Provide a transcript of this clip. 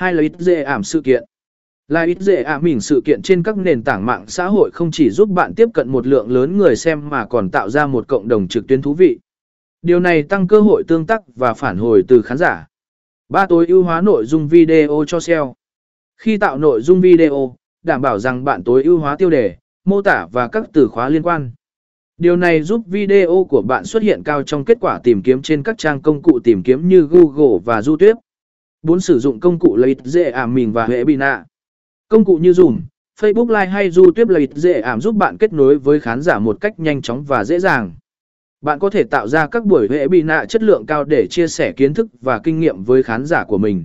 Hai là ít dễ ảm sự kiện. Là ít dễ ảm mình sự kiện trên các nền tảng mạng xã hội không chỉ giúp bạn tiếp cận một lượng lớn người xem mà còn tạo ra một cộng đồng trực tuyến thú vị. Điều này tăng cơ hội tương tác và phản hồi từ khán giả. Ba tối ưu hóa nội dung video cho SEO. Khi tạo nội dung video, đảm bảo rằng bạn tối ưu hóa tiêu đề, mô tả và các từ khóa liên quan. Điều này giúp video của bạn xuất hiện cao trong kết quả tìm kiếm trên các trang công cụ tìm kiếm như Google và YouTube bốn Sử dụng công cụ lợi dễ ảm mình và hệ bina. Công cụ như Zoom, Facebook Live hay YouTube lợi dễ ảm giúp bạn kết nối với khán giả một cách nhanh chóng và dễ dàng. Bạn có thể tạo ra các buổi hệ bị nạ chất lượng cao để chia sẻ kiến thức và kinh nghiệm với khán giả của mình.